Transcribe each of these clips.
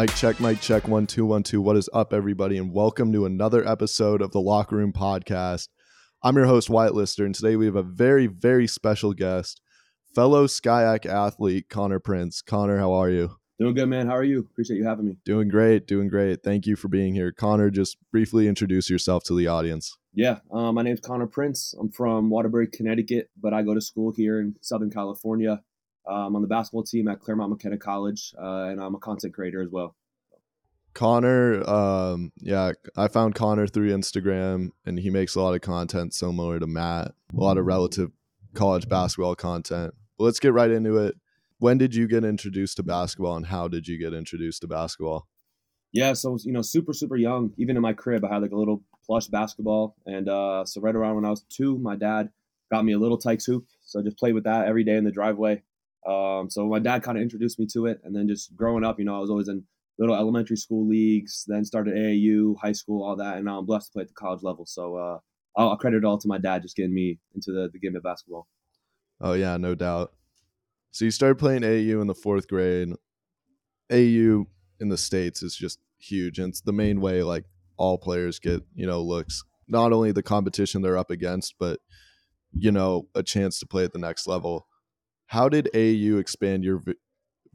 Mike check, Mike check, one, two, one, two. What is up, everybody? And welcome to another episode of the Locker Room Podcast. I'm your host, Wyatt Lister, and today we have a very, very special guest, fellow SCIAC athlete, Connor Printz. Connor, how are you? Doing good, man. How are you? Appreciate you having me. Doing great, doing great. Thank you for being here. Connor, just briefly introduce yourself to the audience. Yeah, uh, my name's Connor Printz. I'm from Waterbury, Connecticut, but I go to school here in Southern California. I'm on the basketball team at Claremont McKenna College, uh, and I'm a content creator as well. Connor, um, yeah, I found Connor through Instagram, and he makes a lot of content similar to Matt, a lot of relative college basketball content. But let's get right into it. When did you get introduced to basketball, and how did you get introduced to basketball? Yeah, so you know, super super young. Even in my crib, I had like a little plush basketball, and uh, so right around when I was two, my dad got me a little Tikes hoop. So I just played with that every day in the driveway. Um, so my dad kind of introduced me to it, and then just growing up, you know, I was always in little elementary school leagues, then started AAU, high school, all that, and now I'm blessed to play at the college level. So uh, I'll, credit it all to my dad just getting me into the, the game of basketball. Oh yeah, no doubt. So you started playing AAU in the fourth grade. AAU in the states is just huge, and it's the main way like all players get you know looks. Not only the competition they're up against, but you know a chance to play at the next level how did AU expand your v-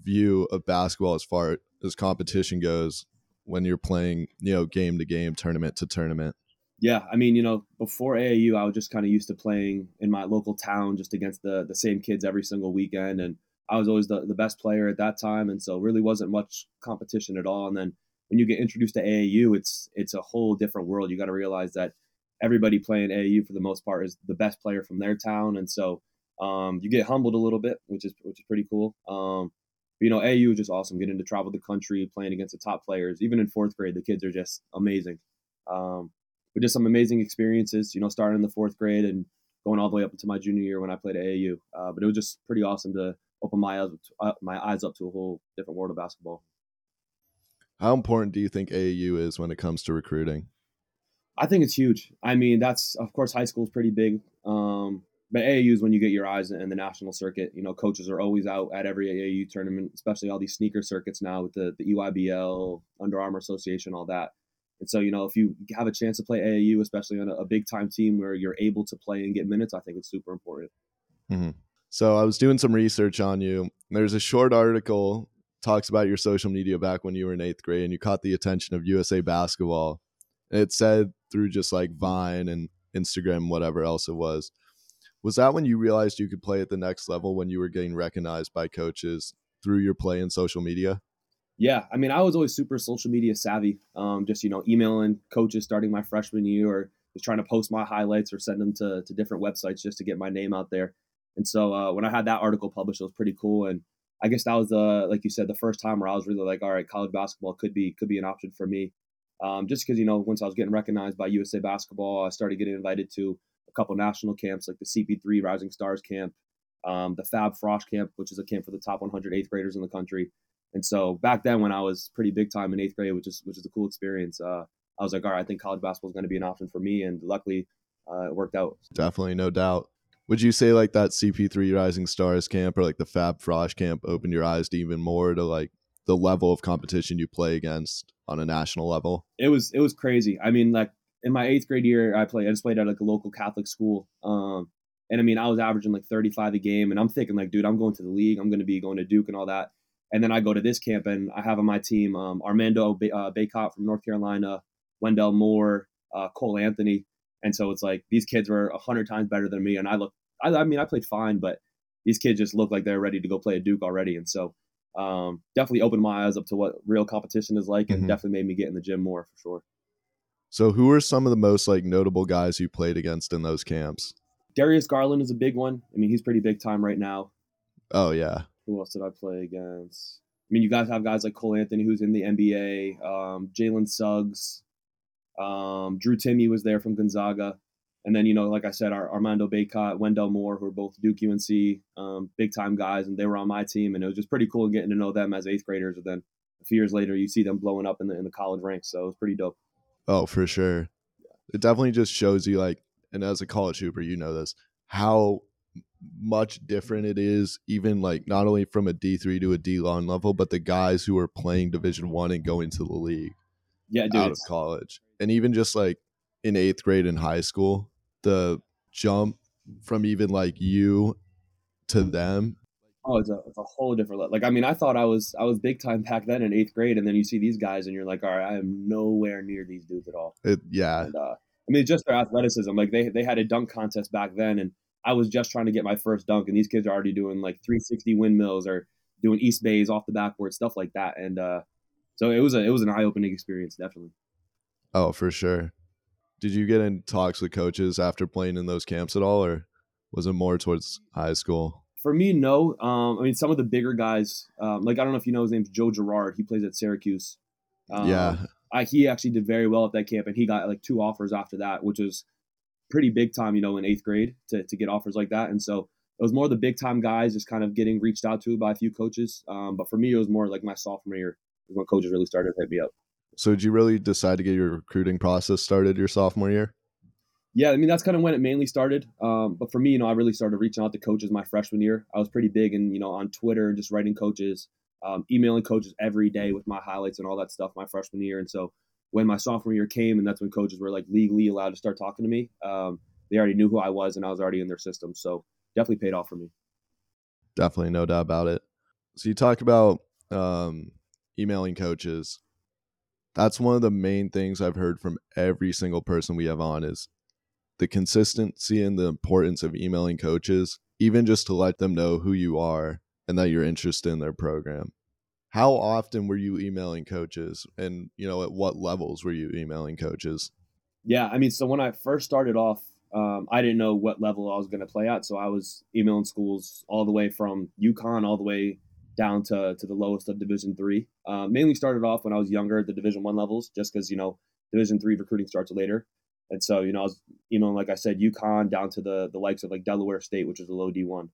view of basketball as far as competition goes when you're playing, you know, game to game, tournament to tournament? Yeah, I mean, you know, before AAU, I was just kind of used to playing in my local town, just against the the same kids every single weekend, and I was always the, the best player at that time, and so really wasn't much competition at all. And then when you get introduced to AAU, it's it's a whole different world. You got to realize that everybody playing AAU for the most part is the best player from their town, and so um, you get humbled a little bit, which is which is pretty cool. Um, but, you know, AU is just awesome. Getting to travel the country, playing against the top players. Even in fourth grade, the kids are just amazing. Um, but just some amazing experiences. You know, starting in the fourth grade and going all the way up into my junior year when I played at AAU. Uh, but it was just pretty awesome to open my eyes uh, my eyes up to a whole different world of basketball. How important do you think AAU is when it comes to recruiting? I think it's huge. I mean, that's of course high school is pretty big. Um, but AAU is when you get your eyes in the national circuit. You know, coaches are always out at every AAU tournament, especially all these sneaker circuits now with the, the EYBL, Under Armour Association, all that. And so, you know, if you have a chance to play AAU, especially on a, a big time team where you're able to play and get minutes, I think it's super important. Mm-hmm. So I was doing some research on you. There's a short article talks about your social media back when you were in eighth grade and you caught the attention of USA Basketball. It said through just like Vine and Instagram, whatever else it was, was that when you realized you could play at the next level when you were getting recognized by coaches through your play in social media? Yeah, I mean, I was always super social media savvy. Um, just you know, emailing coaches starting my freshman year, or just trying to post my highlights or send them to to different websites just to get my name out there. And so uh, when I had that article published, it was pretty cool. And I guess that was the like you said the first time where I was really like, all right, college basketball could be could be an option for me. Um, just because you know once I was getting recognized by USA Basketball, I started getting invited to couple national camps like the CP3 Rising Stars camp, um, the Fab Frosh camp, which is a camp for the top 100 eighth graders in the country. And so back then, when I was pretty big time in eighth grade, which is which is a cool experience, uh, I was like, all right, I think college basketball is going to be an option for me, and luckily, uh, it worked out. Definitely, no doubt. Would you say like that CP3 Rising Stars camp or like the Fab Frosh camp opened your eyes to even more to like the level of competition you play against on a national level? It was it was crazy. I mean, like in my eighth grade year, I played. I just played at like a local Catholic school. Um, and I mean, I was averaging like 35 a game, and I'm thinking like, dude, I'm going to the league. I'm going to be going to Duke and all that. And then I go to this camp, and I have on my team um, Armando uh, Bacot from North Carolina, Wendell Moore, uh, Cole Anthony, and so it's like these kids were a hundred times better than me, and I look. I, I, mean, I played fine, but these kids just look like they're ready to go play at Duke already, and so um, definitely opened my eyes up to what real competition is like, and mm-hmm. definitely made me get in the gym more for sure. So, who are some of the most like notable guys you played against in those camps? Darius Garland is a big one. I mean, he's pretty big time right now. Oh yeah. Who else did I play against? I mean, you guys have guys like Cole Anthony, who's in the NBA. Um, Jalen Suggs, um, Drew Timme was there from Gonzaga, and then you know, like I said, our Armando Bacot, Wendell Moore, who are both Duke UNC, um, big time guys, and they were on my team, and it was just pretty cool getting to know them as eighth graders. And then a few years later, you see them blowing up in the in the college ranks, so it was pretty dope. Oh, for sure. It definitely just shows you like, and as a college hooper, you know this, how much different it is even like not only from a D3 to a D1 level but the guys who are playing division 1 and going to the league Yeah, dude. out of college and even just like in 8th grade in high school the jump from even like you to them Oh, it's a, it's a whole different level. Like, I mean, I thought I was I was big time back then in eighth grade, and then you see these guys, and you're like, all right, I am nowhere near these dudes at all. it, yeah And uh, I mean, just their athleticism. Like they they had a dunk contest back then, and I was just trying to get my first dunk, and these kids are already doing like 360 windmills or doing east bays off the backboard, stuff like that. And uh, so it was a it was an eye opening experience, definitely. oh for sure did you get in talks with coaches after playing in those camps at all or was it more towards high school For me, no. Um, I mean, some of the bigger guys, um, like I don't know if you know his name's Joe Girard. He plays at Syracuse. Um, yeah I, he actually did very well at that camp, and he got like two offers after that, which was pretty big time, you know, in eighth grade to, to get offers like that. And so it was more the big time guys just kind of getting reached out to by a few coaches. Um, but for me, it was more like my sophomore year is when coaches really started to hit me up. So did you really decide to get your recruiting process started your sophomore year? Yeah, I mean that's kind of when it mainly started. Um, but for me, you know, I really started reaching out to coaches my freshman year. I was pretty big and you know on Twitter and just writing coaches, um, emailing coaches every day with my highlights and all that stuff my freshman year. And so when my sophomore year came, and that's when coaches were like legally allowed to start talking to me. Um, they already knew who I was, and I was already in their system. So definitely paid off for me. Definitely, no doubt about it. So you talk about um, emailing coaches. That's one of the main things I've heard from every single person we have on is the consistency and the importance of emailing coaches, even just to let them know who you are and that you're interested in their program. How often were you emailing coaches and you know at what levels were you emailing coaches? Yeah, I mean, so when I first started off, um, I didn't know what level I was going to play at, so I was emailing schools all the way from UConn all the way down to to the lowest of Division three. Uh, mainly started off when I was younger at the Division one levels, just because you know Division three recruiting starts later, and so you know I was emailing like I said UConn down to the the likes of like Delaware State, which is a low D one,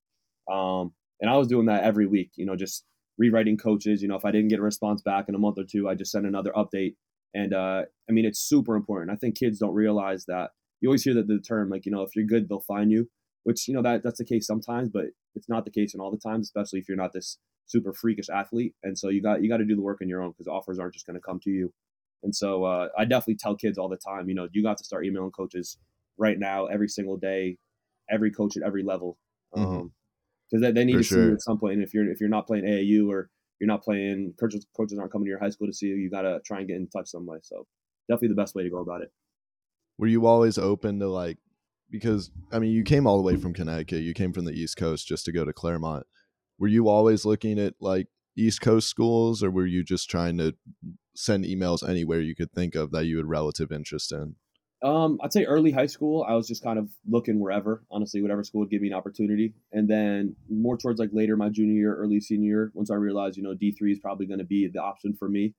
um, and I was doing that every week. You know, just rewriting coaches. You know, if I didn't get a response back in a month or two, I just send another update. And uh, I mean, it's super important. I think kids don't realize that. You always hear that the term like, you know, if you're good, they'll find you. Which you know that that's the case sometimes, but it's not the case in all the times, especially if you're not this super freakish athlete. And so you got you got to do the work on your own because offers aren't just going to come to you. And so uh, I definitely tell kids all the time, you know, you got to start emailing coaches right now, every single day, every coach at every level, because Mhm. um, they, they need For to see you at some point. And if you're if you're not playing AAU or you're not playing coaches coaches aren't coming to your high school to see you, you got to try and get in touch some way. So definitely the best way to go about it. were you always open to like because i mean you came all the way from connecticut you came from the east coast just to go to claremont were you always looking at like east coast schools or were you just trying to send emails anywhere you could think of that you had relative interest in Um, I'd say early high school, I was just kind of looking wherever, honestly, whatever school would give me an opportunity. And then more towards like later my junior year, early senior year, once I realized, you know, D3 is probably going to be the option for me.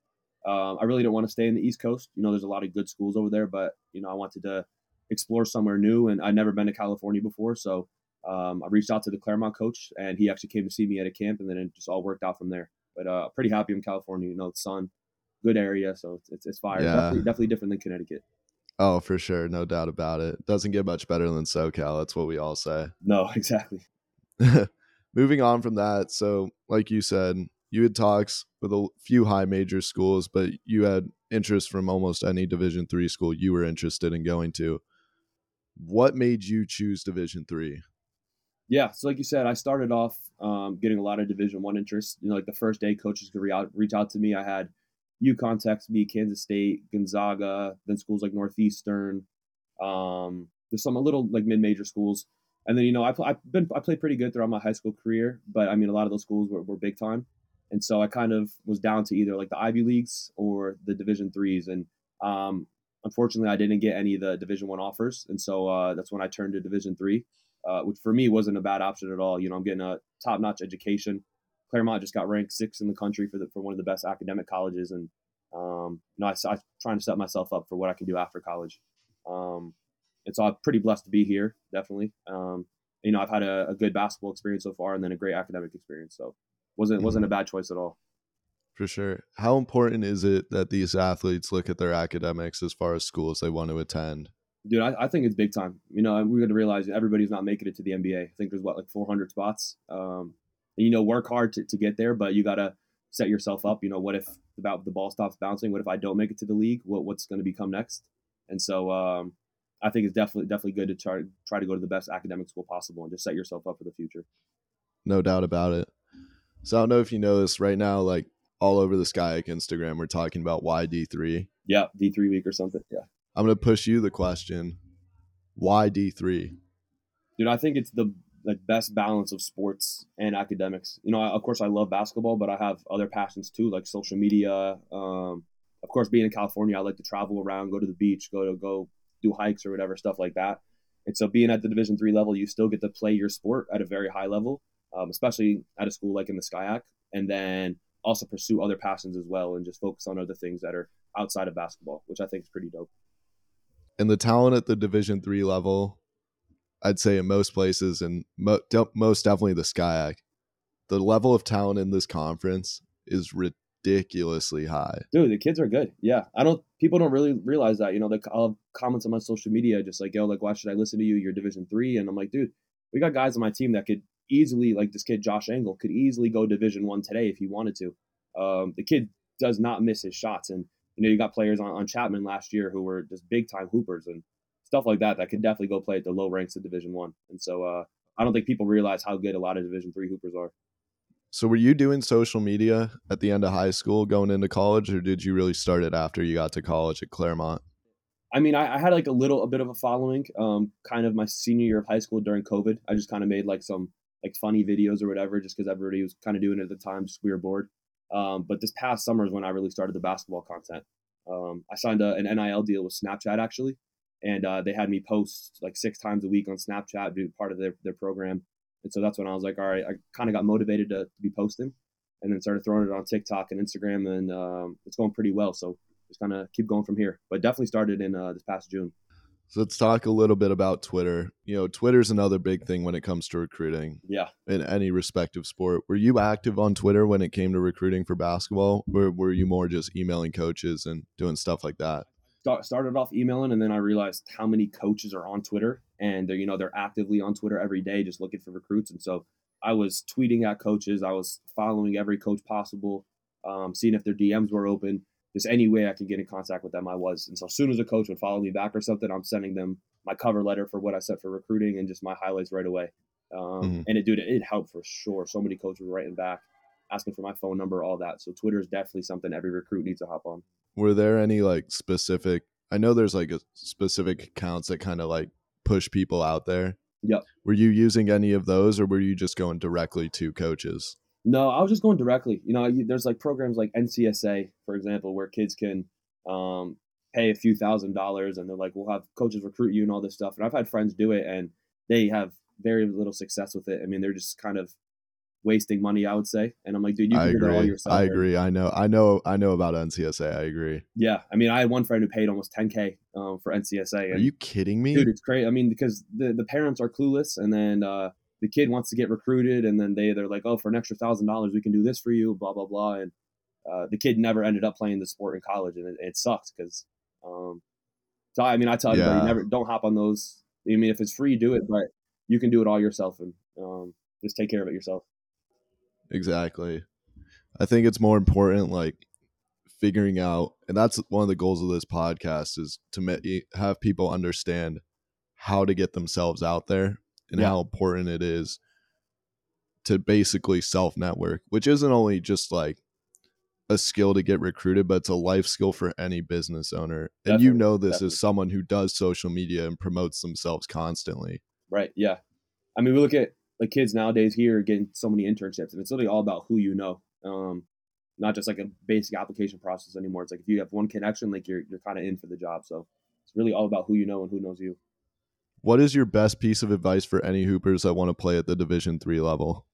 Um, I really don't want to stay in the East Coast. You know, there's a lot of good schools over there, but, you know, I wanted to explore somewhere new and I'd never been to California before. So um, I reached out to the Claremont coach and he actually came to see me at a camp and then it just all worked out from there. But uh, pretty happy in California, you know, the sun, good area. So it's, it's, fire. Yeah. Definitely, definitely different than Connecticut. oh for sure no doubt about it doesn't get much better than socal that's what we all say No, exactly. moving on from that so like you said you had talks with a few high major schools but you had interest from almost any division three school you were interested in going to what made you choose division three Yeah, so like you said, I started off um, getting a lot of Division One interest. You know, like the first day, coaches could re- reach out to me. I had UConn text me, Kansas State, Gonzaga, then schools like Northeastern. Um, there's some a little like mid-major schools, and then you know I pl- I've been I played pretty good throughout my high school career, but I mean a lot of those schools were, were big time, and so I kind of was down to either like the Ivy leagues or the Division threes, and um, unfortunately I didn't get any of the Division one offers, and so uh, that's when I turned to Division three uh, which for me wasn't a bad option at all. You know, I'm getting a top-notch education. Claremont just got ranked sixth in the country for the, for one of the best academic colleges, and um, you know, I, I'm trying to set myself up for what I can do after college. Um, and so I'm pretty blessed to be here, definitely. Um, you know, I've had a, a good basketball experience so far, and then a great academic experience. So wasn't wasn't a bad choice at all. for sure how important is it that these athletes look at their academics as far as schools they want to attend Dude, I, I think it's big time. You know, we're going to realize everybody's not making it to the NBA. I think there's what like 400 spots. Um, you know, work hard to, to get there, but you got to set yourself up. You know, what if about the ball stops bouncing? What if I don't make it to the league? What what's going to become next? And so um, I think it's definitely definitely good to try try to go to the best academic school possible and just set yourself up for the future. No doubt about it. So I don't know if you know this right now, like all over the SCIAC Instagram, we're talking about why D3. Yeah, D3 week or something. Yeah. I'm going to push you the question why D3? Dude, I think it's the like best balance of sports and academics. You know, I, of course, I love basketball, but I have other passions too, like social media. Um, of course, being in California, I like to travel around, go to the beach, go to go do hikes or whatever stuff like that. And so, being at the Division three level, you still get to play your sport at a very high level, um, especially at a school like in the SCIAC, and then also pursue other passions as well, and just focus on other things that are outside of basketball, which I think is pretty dope. And the talent at the Division three level, I'd say in most places, and mo- most definitely the SCIAC, the level of talent in this conference is ridiculously high. Dude, the kids are good. Yeah, I don't. People don't really realize that. You know, the I'll comments on my social media just like, "Yo, like, why should I listen to you? You're Division three, and I'm like, dude, we got guys on my team that could easily, like this kid Josh Engel, could easily go Division one today if he wanted to. Um, the kid does not miss his shots, and you know, you got players on, on Chapman last year who were just big time hoopers and stuff like that that could definitely go play at the low ranks of Division One. And so uh, I don't think people realize how good a lot of Division Three hoopers are. So were you doing social media at the end of high school going into college, or did you really start it after you got to college at Claremont? I mean, I, I had like a little, a bit of a following. Um, kind of my senior year of high school during COVID, I just kind of made like some like funny videos or whatever, just because everybody was kind of doing it at the time, just we were bored. Um, but this past summer is when I really started the basketball content. Um, I signed a, an NIL deal with Snapchat actually, and uh, they had me post like six times a week on Snapchat, do part of their, their program. And so that's when I was like, all right, I kind of got motivated to, to, be posting, and then started throwing it on TikTok and Instagram, and um, it's going pretty well. So just kind of keep going from here. But definitely started in uh, this past June. So let's talk a little bit about Twitter. You know, Twitter's another big thing when it comes to recruiting. Yeah. In any respective sport. Were you active on Twitter when it came to recruiting for basketball? Or were you more just emailing coaches and doing stuff like that? Started off emailing and then I realized how many coaches are on Twitter and they're, you know, they're actively on Twitter every day just looking for recruits. And so I was tweeting at coaches. I was following every coach possible, um, seeing if their DMs were open just any way I could get in contact with them, I was. And so as soon as a coach would follow me back or something, I'm sending them my cover letter for what I said for recruiting and just my highlights right away. Um, mm-hmm. And it, dude, it helped for sure. So many coaches were writing back, asking for my phone number, all that. So Twitter is definitely something every recruit needs to hop on. Were there any like specific? I know there's like a specific accounts that kind of like push people out there. Yep. Were you using any of those, or were you just going directly to coaches? No, I was just going directly. You know, there's like programs like NCSA, for example, where kids can um, pay a few thousand dollars and they're like, we'll have coaches recruit you and all this stuff. And I've had friends do it and they have very little success with it. I mean, they're just kind of wasting money, I would say. And I'm like, dude, you can do it all yourself. I agree. I know. I know. I know about NCSA. I agree. Yeah. I mean, I had one friend who paid almost 10K um, for NCSA. And, Are you kidding me? Dude, it's crazy. I mean, because the, the parents are clueless and then, uh, the kid wants to get recruited and then they they're like oh for an extra thousand dollars we can do this for you blah blah blah and uh, the kid never ended up playing the sport in college and it, it sucks because um, so I mean I tell yeah. everybody never don't hop on those I mean if it's free do it but you can do it all yourself and um, just take care of it yourself exactly I think it's more important like figuring out and that's one of the goals of this podcast is to have people understand how to get themselves out there and yeah. how important it is to basically self network, which isn't only just like a skill to get recruited, but it's a life skill for any business owner. And definitely, you know this definitely. as someone who does social media and promotes themselves constantly. Right. Yeah. I mean, we look at like kids nowadays here getting so many internships, and it's really all about who you know. Um, not just like a basic application process anymore. It's like if you have one connection, like you're you're kind of in for the job. So it's really all about who you know and who knows you. What is your best piece of advice for any hoopers that want to play at the Division three level?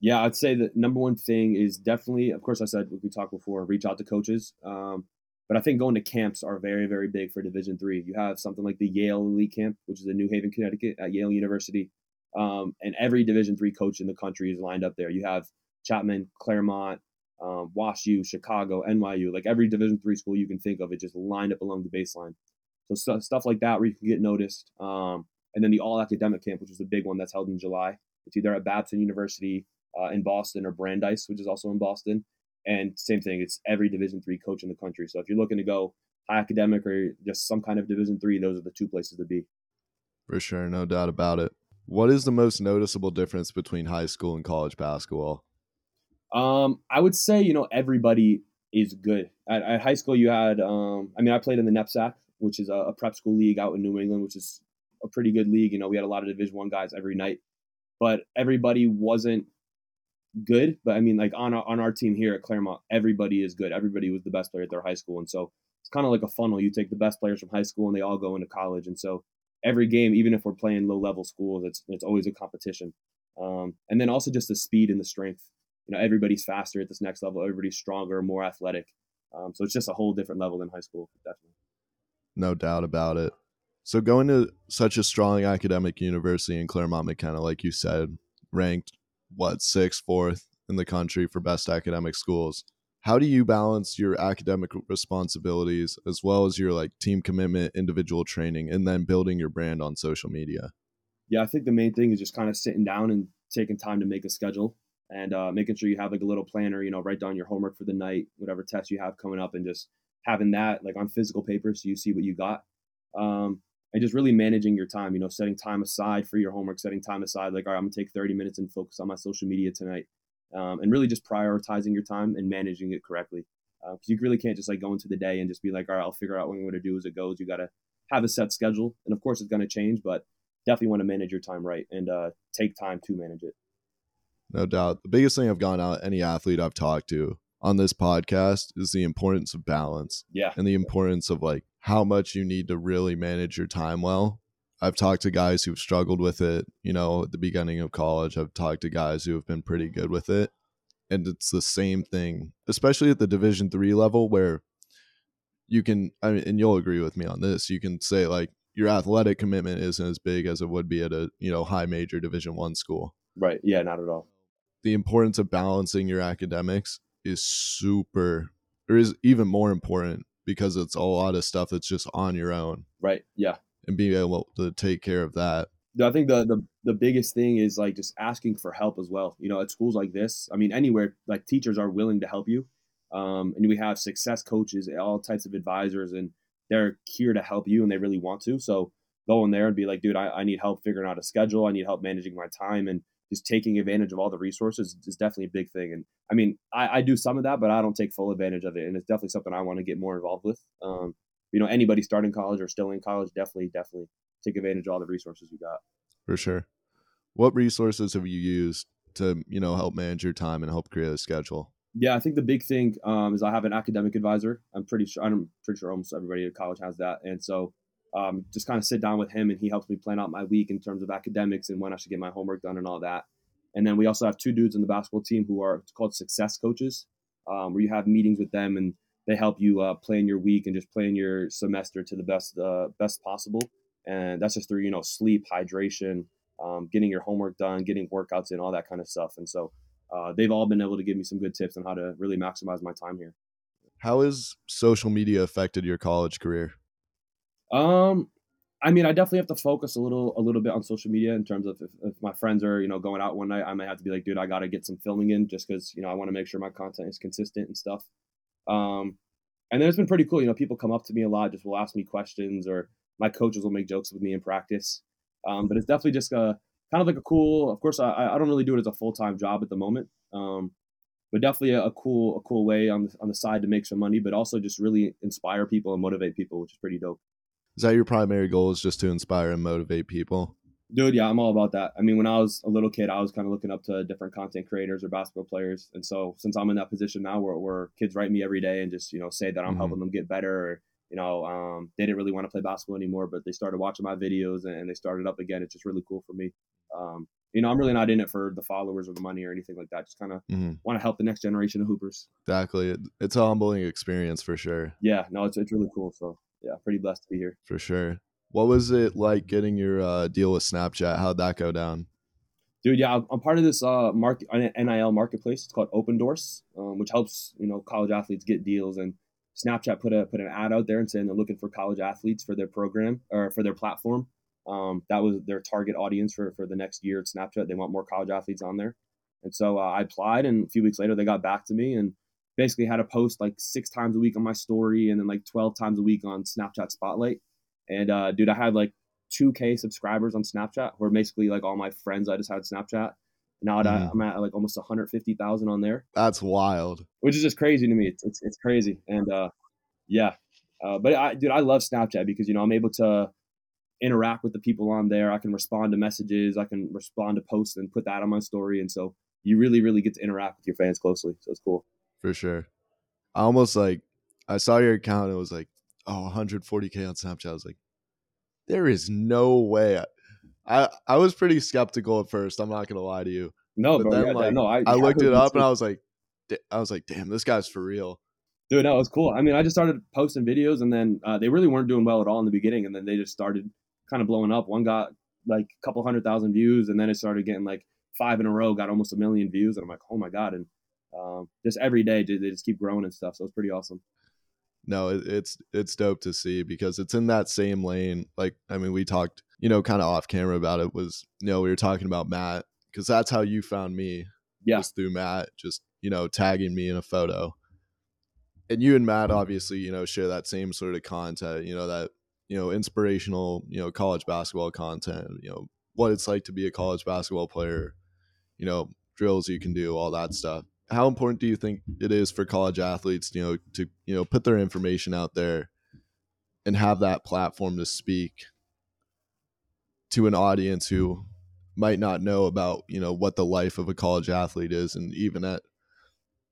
Yeah, I'd say the number one thing is definitely, of course, I said we talked before, reach out to coaches. Um, but I think going to camps are very, very big for Division three. You have something like the Yale Elite Camp, which is in New Haven, Connecticut, at Yale University, um, and every Division three coach in the country is lined up there. You have Chapman, Claremont, um, WashU, Chicago, NYU, like every Division three school you can think of, it just lined up along the baseline. So stuff like that where you can get noticed. Um, and then the all academic camp, which is the big one that's held in July. It's either at Babson University uh, in Boston or Brandeis, which is also in Boston. And same thing, it's every Division three coach in the country. So if you're looking to go high academic or just some kind of Division three, those are the two places to be. For sure, no doubt about it. What is the most noticeable difference between high school and college basketball? Um, I would say you know everybody is good. At, at high school, you had um, I mean, I played in the NEPSAC, which is a, a prep school league out in New England, which is a pretty good league. You know, we had a lot of Division One guys every night, but everybody wasn't good. But I mean, like on our, on our team here at Claremont, everybody is good. Everybody was the best player at their high school, and so it's kind of like a funnel. You take the best players from high school, and they all go into college, and so every game, even if we're playing low level schools, it's it's always a competition. Um, and then also just the speed and the strength. You know, everybody's faster at this next level. Everybody's stronger, more athletic. Um, so it's just a whole different level than high school, definitely. No doubt about it. So going to such a strong academic university in Claremont McKenna, like you said, ranked what sixth, fourth in the country for best academic schools. How do you balance your academic responsibilities as well as your like team commitment, individual training, and then building your brand on social media? Yeah, I think the main thing is just kind of sitting down and taking time to make a schedule and uh, making sure you have like a little planner. You know, write down your homework for the night, whatever test you have coming up, and just having that like on physical paper so you see what you got. Um, and just really managing your time, you know, setting time aside for your homework, setting time aside, like, all right, I'm gonna take 30 minutes and focus on my social media tonight. Um, and really just prioritizing your time and managing it correctly. Because uh, you really can't just like go into the day and just be like, all right, I'll figure out what I'm going to do as it goes. You got to have a set schedule. And of course, it's going to change, but definitely want to manage your time right and uh, take time to manage it. No doubt. The biggest thing I've gone out any athlete I've talked to on this podcast is the importance of balance. Yeah. And the importance of like how much you need to really manage your time well. I've talked to guys who've struggled with it, you know, at the beginning of college. I've talked to guys who have been pretty good with it. And it's the same thing, especially at the division three level where you can I mean and you'll agree with me on this. You can say like your athletic commitment isn't as big as it would be at a, you know, high major division one school. Right. Yeah, not at all. The importance of balancing your academics is super or is even more important because it's a lot of stuff that's just on your own. Right. Yeah. And being able to take care of that. I think the, the the biggest thing is like just asking for help as well. You know, at schools like this, I mean, anywhere like teachers are willing to help you, um, and we have success coaches, all types of advisors, and they're here to help you, and they really want to. So go in there and be like, dude, I, I need help figuring out a schedule. I need help managing my time, and just taking advantage of all the resources is definitely a big thing. And I mean, I, I do some of that, but I don't take full advantage of it. And it's definitely something I want to get more involved with. Um, you know, anybody starting college or still in college, definitely, definitely take advantage of all the resources you got. For sure. What resources have you used to, you know, help manage your time and help create a schedule? Yeah, I think the big thing um, is I have an academic advisor. I'm pretty sure I'm pretty sure almost everybody at college has that, and so um, just kind of sit down with him and he helps me plan out my week in terms of academics and when I should get my homework done and all that. And then we also have two dudes on the basketball team who are called success coaches, um, where you have meetings with them and they help you uh, plan your week and just plan your semester to the best uh, best possible. And that's just through you know sleep, hydration, um, getting your homework done, getting workouts in, all that kind of stuff. And so uh, they've all been able to give me some good tips on how to really maximize my time here. How has social media affected your college career? Um, I mean, I definitely have to focus a little, a little bit on social media in terms of if, if my friends are, you know, going out one night, I might have to be like, dude, I got to get some filming in just because, you know, I want to make sure my content is consistent and stuff. Um, and then it's been pretty cool. You know, people come up to me a lot, just will ask me questions, or my coaches will make jokes with me in practice. Um, but it's definitely just a kind of like a cool. Of course, I, I don't really do it as a full time job at the moment. Um, but definitely a, a, cool, a cool way on the, on the side to make some money, but also just really inspire people and motivate people, which is pretty dope. Is that your primary goal? Is just to inspire and motivate people? Dude, yeah, I'm all about that. I mean, when I was a little kid, I was kind of looking up to different content creators or basketball players, and so since I'm in that position now, where, where kids write me every day and just you know say that I'm mm-hmm. helping them get better, or you know, um, they didn't really want to play basketball anymore, but they started watching my videos and, and they started up again. It's just really cool for me. Um, you know, I'm really not in it for the followers or the money or anything like that. Just kind of mm-hmm. want to help the next generation of hoopers. Exactly. It's a humbling experience for sure. Yeah, no, it's it's really cool. So yeah, pretty blessed to be here. For sure. What was it like getting your uh, deal with Snapchat? How'd that go down? Dude, yeah, I'm part of this uh, market NIL marketplace. It's called Opendorse, um, which helps you know college athletes get deals. And Snapchat put a put an ad out there and saying they're looking for college athletes for their program or for their platform. Um, that was their target audience for for the next year at Snapchat. They want more college athletes on there, and so uh, I applied. And a few weeks later, they got back to me and basically had to post like six times a week on my story and then like twelve times a week on Snapchat Spotlight. And uh, dude, I had like 2K subscribers on Snapchat, where basically like all my friends I just had Snapchat. Now. I'm at like almost 150,000 on there. That's wild. Which is just crazy to me. It's it's, it's crazy. And uh, yeah, uh, but I, dude, I love Snapchat because you know I'm able to interact with the people on there. I can respond to messages. I can respond to posts and put that on my story. And so you really, really get to interact with your fans closely. So it's cool. For sure. I almost like I saw your account. And it was like, oh, 140k on Snapchat. I was like, there is no way. I I was pretty skeptical at first. I'm not gonna lie to you. No, but then, yeah, like, no, I, I looked it up and I was like, I was like, damn, this guy's for real. Dude, no, it was cool. I mean, I just started posting videos, and then uh, they really weren't doing well at all in the beginning, and then they just started kind of blowing up. One got like a couple hundred thousand views, and then it started getting like five in a row, got almost a million views, and I'm like, oh my god! And um, just every day, they just keep growing and stuff. So it's pretty awesome no, it, it's it's dope to see because it's in that same lane. Like, I mean, we talked, you know, kind of off camera about it. Was you know, we were talking about Matt because that's how you found me. Yeah, was through Matt, just you know, tagging me in a photo. And you and Matt obviously, you know, share that same sort of content. You know that you know inspirational, you know, college basketball content. You know what it's like to be a college basketball player. You know drills you can do, all that stuff how important do you think it is for college athletes, you know, to you know put their information out there and have that platform to speak to an audience who might not know about you know what the life of a college athlete is, and even at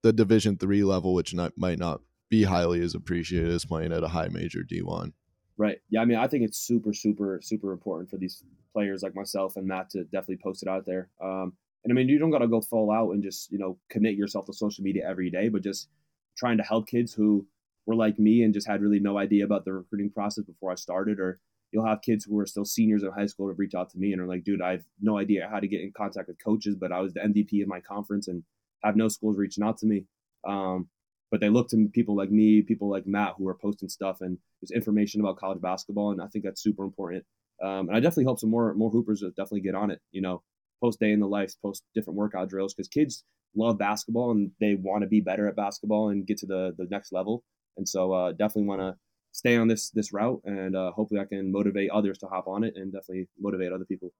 the Division three level, which not, might not be highly as appreciated as playing at a high major D one. Right. Yeah. I mean, I think it's super, super, super important for these players like myself and Matt to definitely post it out there. Um, and I mean, you don't got to go full out and just, you know, commit yourself to social media every day, but just trying to help kids who were like me and just had really no idea about the recruiting process before I started. Or you'll have kids who are still seniors in high school to reach out to me and are like, dude, I have no idea how to get in contact with coaches, but I was the MVP of my conference and have no schools reaching out to me. Um, but they look to people like me, people like Matt, who are posting stuff and there's information about college basketball, and I think that's super important. Um, and I definitely hope some more more hoopers definitely get on it. You know, post day in the life, post different workout drills because kids love basketball and they want to be better at basketball and get to the the next level. And so uh, definitely want to stay on this this route and uh, hopefully I can motivate others to hop on it and definitely motivate other people.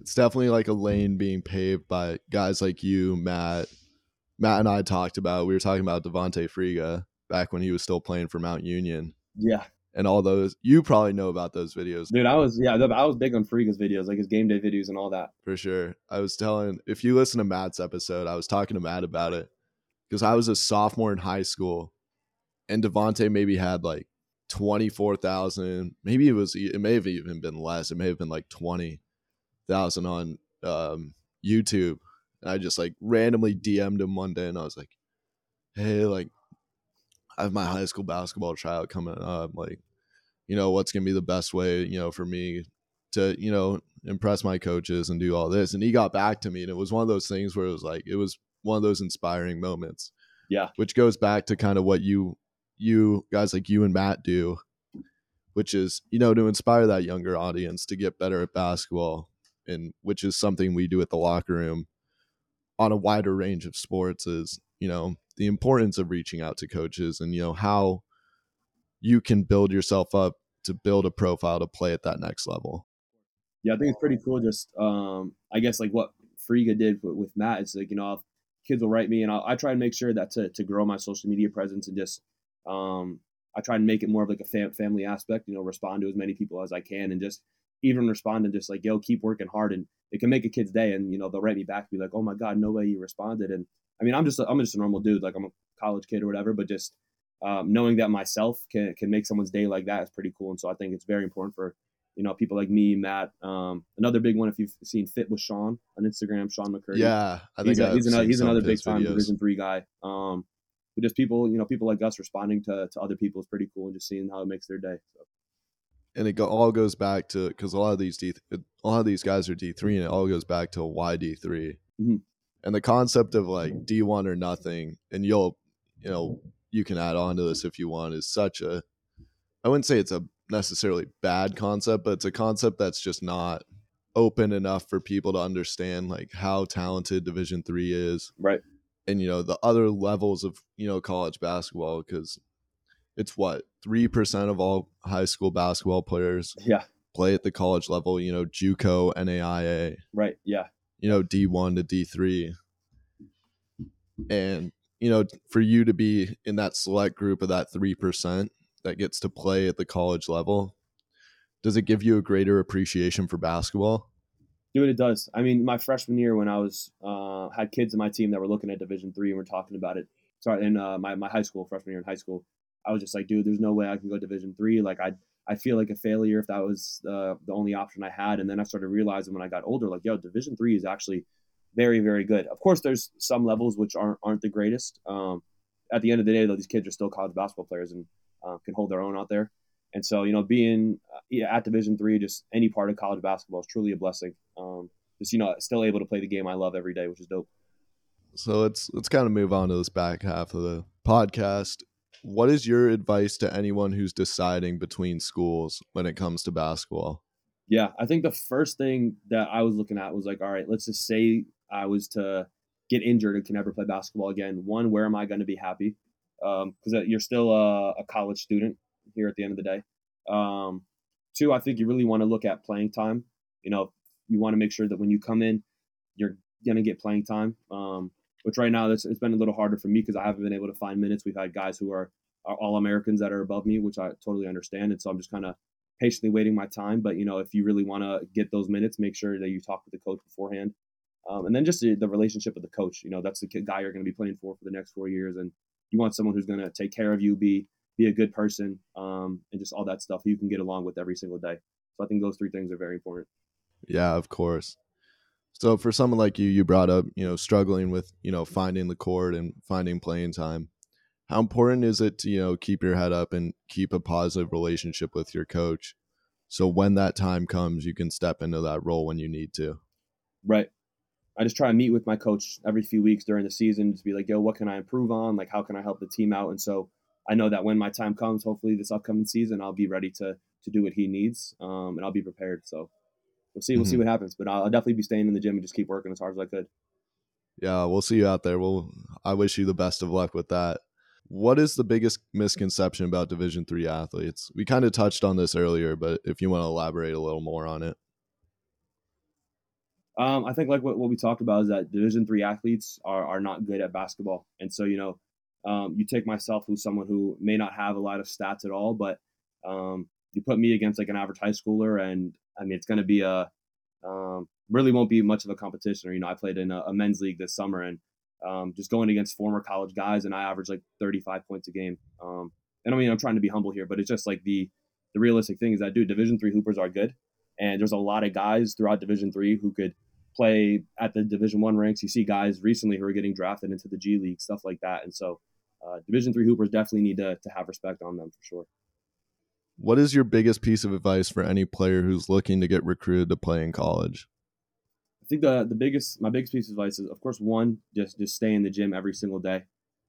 It's definitely like a lane being paved by guys like you, Matt. Matt and I talked about. We were talking about Devonte Friga back when he was still playing for Mount Union. Yeah, and all those. You probably know about those videos. Dude, I was yeah, I was big on Friga's videos, like his game day videos and all that. For sure. I was telling if you listen to Matt's episode, I was talking to Matt about it because I was a sophomore in high school, and Devonte maybe had like twenty four thousand. Maybe it was it may have even been less. It may have been like twenty thousand on um, YouTube. And I just like randomly DM'd him one day, and I was like, "Hey, like I have my high school basketball tryout coming up. Like, you know, what's gonna be the best way, you know, for me to, you know, impress my coaches and do all this. And he got back to me, and it was one of those things where it was like it was one of those inspiring moments. Yeah. Which goes back to kind of what you you guys like you and Matt do, which is, you know, to inspire that younger audience to get better at basketball. And which is something we do at the locker room on a wider range of sports is, you know, the importance of reaching out to coaches and you know how you can build yourself up to build a profile to play at that next level. Yeah, I think it's pretty cool. Just um, I guess like what Friga did with, with Matt is like you know kids will write me and I'll, I try and make sure that to to grow my social media presence and just um, I try and make it more of like a fam- family aspect. You know, respond to as many people as I can and just even respond and just like yo keep working hard and it can make a kid's day and you know they'll write me back and be like oh my god no way you responded and I mean, I'm just I'm just a normal dude. Like I'm a college kid or whatever, but just um, knowing that myself can can make someone's day like that is pretty cool. And so I think it's very important for you know people like me, Matt. Um, another big one if you've seen Fit with Sean on Instagram, Sean McCurdy. Yeah, I think he's, a, he's another he's another big time Division three guy. Um, but just people, you know, people like us responding to to other people is pretty cool, and just seeing how it makes their day. So. And it all goes back to because a lot of these D, a lot of these guys are D three, and it all goes back to why D 3 mm-hmm. And the concept of like D1 or nothing, and you'll, you know, you can add on to this if you want, is such a I wouldn't say it's a necessarily bad concept, but it's a concept that's just not open enough for people to understand like how talented Division three is, right? And you know the other levels of you know college basketball because it's what three percent of all high school basketball players yeah. play at the college level. You know JUCO, NAIA, right? Yeah, you know D one to D three, and you know for you to be in that select group of that three percent that gets to play at the college level does it give you a greater appreciation for basketball? Dude it does. I mean my freshman year when i was uh, had kids in my team that were looking at division three and we're talking about it. Sorry in uh, my, my high school freshman year in high school i was just like dude there's no way i can go division three like i i feel like a failure if that was uh, the only option i had and then i started realizing when i got older like yo division three is actually very very good of course there's some levels which aren't aren't the greatest um, at the end of the day though these kids are still college basketball players and uh, can hold their own out there. And so, you know, being uh, at Division three, just any part of college basketball is truly a blessing. Um, just you know, still able to play the game I love every day, which is dope. So let's let's kind of move on to this back half of the podcast. What is your advice to anyone who's deciding between schools when it comes to basketball? Yeah, I think the first thing that I was looking at was like, all right, let's just say I was to get injured and can never play basketball again. One, where am I going to be happy? because um, you're still a, a, college student here at the end of the day. Um, two, I think you really want to look at playing time. You know, you want to make sure that when you come in, you're going to get playing time. Um, which right now it's been a little harder for me because I haven't been able to find minutes. We've had guys who are, are all Americans that are above me, which I totally understand, and so I'm just kind of patiently waiting my time. But you know, if you really want to get those minutes, make sure that you talk with the coach beforehand. Um, and then just the, the, relationship with the coach. You know, that's the guy you're going to be playing for for the next four years, and you want someone who's going to take care of you, be be a good person, um, and just all that stuff you can get along with every single day. So I think those three things are very important. Yeah, of course. So for someone like you, you brought up, you know, struggling with, you know, finding the court and finding playing time. How important is it to, you know, keep your head up and keep a positive relationship with your coach? So when that time comes, you can step into that role when you need to. Right. I just try to meet with my coach every few weeks during the season to be like, yo, what can I improve on? Like, how can I help the team out? And so I know that when my time comes, hopefully this upcoming season, I'll be ready to to do what he needs, um, and I'll be prepared. So we'll see. We'll mm-hmm. see what happens. But I'll, I'll, definitely be staying in the gym and just keep working as hard as I could. Yeah, we'll see you out there. Well, I wish you the best of luck with that. What is the biggest misconception about Division three athletes? We kind of touched on this earlier, but if you want to elaborate a little more on it. Um, I think like what, what we talked about is that Division three athletes are are not good at basketball, and so you know, um, you take myself who's someone who may not have a lot of stats at all, but um, you put me against like an average high schooler, and I mean it's going to be a um, really won't be much of a competition. Or you know, I played in a, a men's league this summer, and um, just going against former college guys, and I average like 35 points a game. Um, and I mean, I'm trying to be humble here, but it's just like the the realistic thing is that dude, Division three hoopers are good, and there's a lot of guys throughout Division three who could play at the Division One ranks. You see guys recently who are getting drafted into the G League, stuff like that. And so, uh, Division Three hoopers definitely need to to have respect on them for sure. What is your biggest piece of advice for any player who's looking to get recruited to play in college? I think the the biggest my biggest piece of advice is, of course, one just just stay in the gym every single day.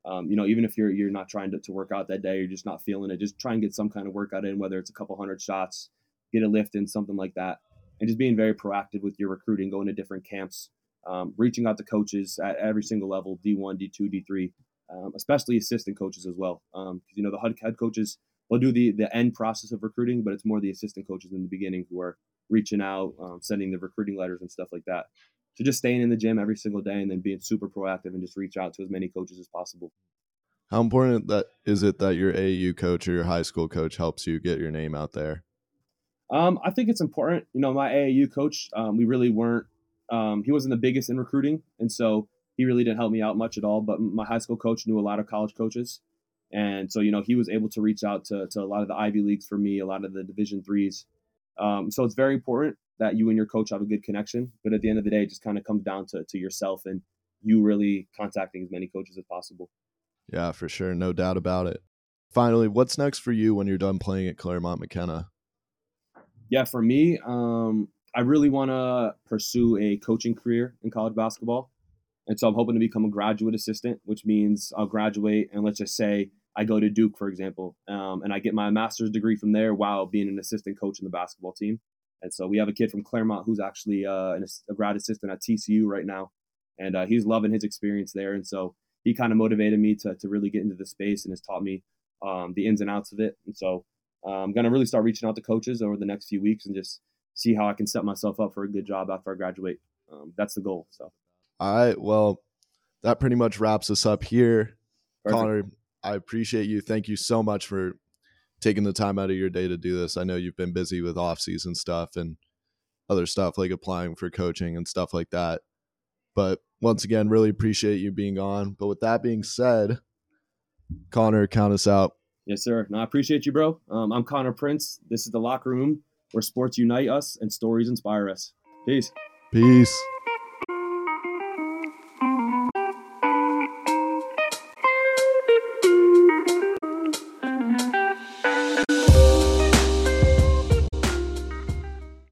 Um, you know, even if you're you're not trying to, to work out that day, you're just not feeling it. Just try and get some kind of workout in, whether it's a couple hundred shots, get a lift in, something like that and just being very proactive with your recruiting, going to different camps, um, reaching out to coaches at every single level D1, D2, D3, um, especially assistant coaches as well. Because, um, you know, the head coaches will do the, the end process of recruiting, but it's more the assistant coaches in the beginning who are reaching out, um, sending the recruiting letters and stuff like that. So just staying in the gym every single day and then being super proactive and just reach out to as many coaches as possible. How important that is it that your AAU coach or your high school coach helps you get your name out there? Um, I think it's important. You know, my AAU coach, um, we really weren't. Um, he wasn't the biggest in recruiting, and so he really didn't help me out much at all. But my high school coach knew a lot of college coaches, and so you know he was able to reach out to to a lot of the Ivy leagues for me, a lot of the Division threes. Um, so it's very important that you and your coach have a good connection. But at the end of the day, it just kind of comes down to to yourself and you really contacting as many coaches as possible. Yeah, for sure, no doubt about it. Finally, what's next for you when you're done playing at Claremont McKenna? yeah, for me, um, I really want to pursue a coaching career in college basketball. And so I'm hoping to become a graduate assistant, which means I'll graduate and let's just say I go to Duke, for example, um, and I get my master's degree from there while being an assistant coach in the basketball team. And so we have a kid from Claremont who's actually uh, an, a grad assistant at TCU right now, and uh, he's loving his experience there. And so he kind of motivated me to to really get into the space and has taught me um, the ins and outs of it. And so uh, I'm gonna really start reaching out to coaches over the next few weeks and just see how I can set myself up for a good job after I graduate. Um, that's the goal. So. All right. Well, that pretty much wraps us up here. Perfect. Connor, I appreciate you. Thank you so much for taking the time out of your day to do this. I know you've been busy with off season stuff and other stuff like applying for coaching and stuff like that. But once again, really appreciate you being on. But with that being said, Connor, count us out. Yes, sir. No, I appreciate you, bro. Um, I'm Connor Printz. This is the locker room where sports unite us and stories inspire us. Peace. Peace.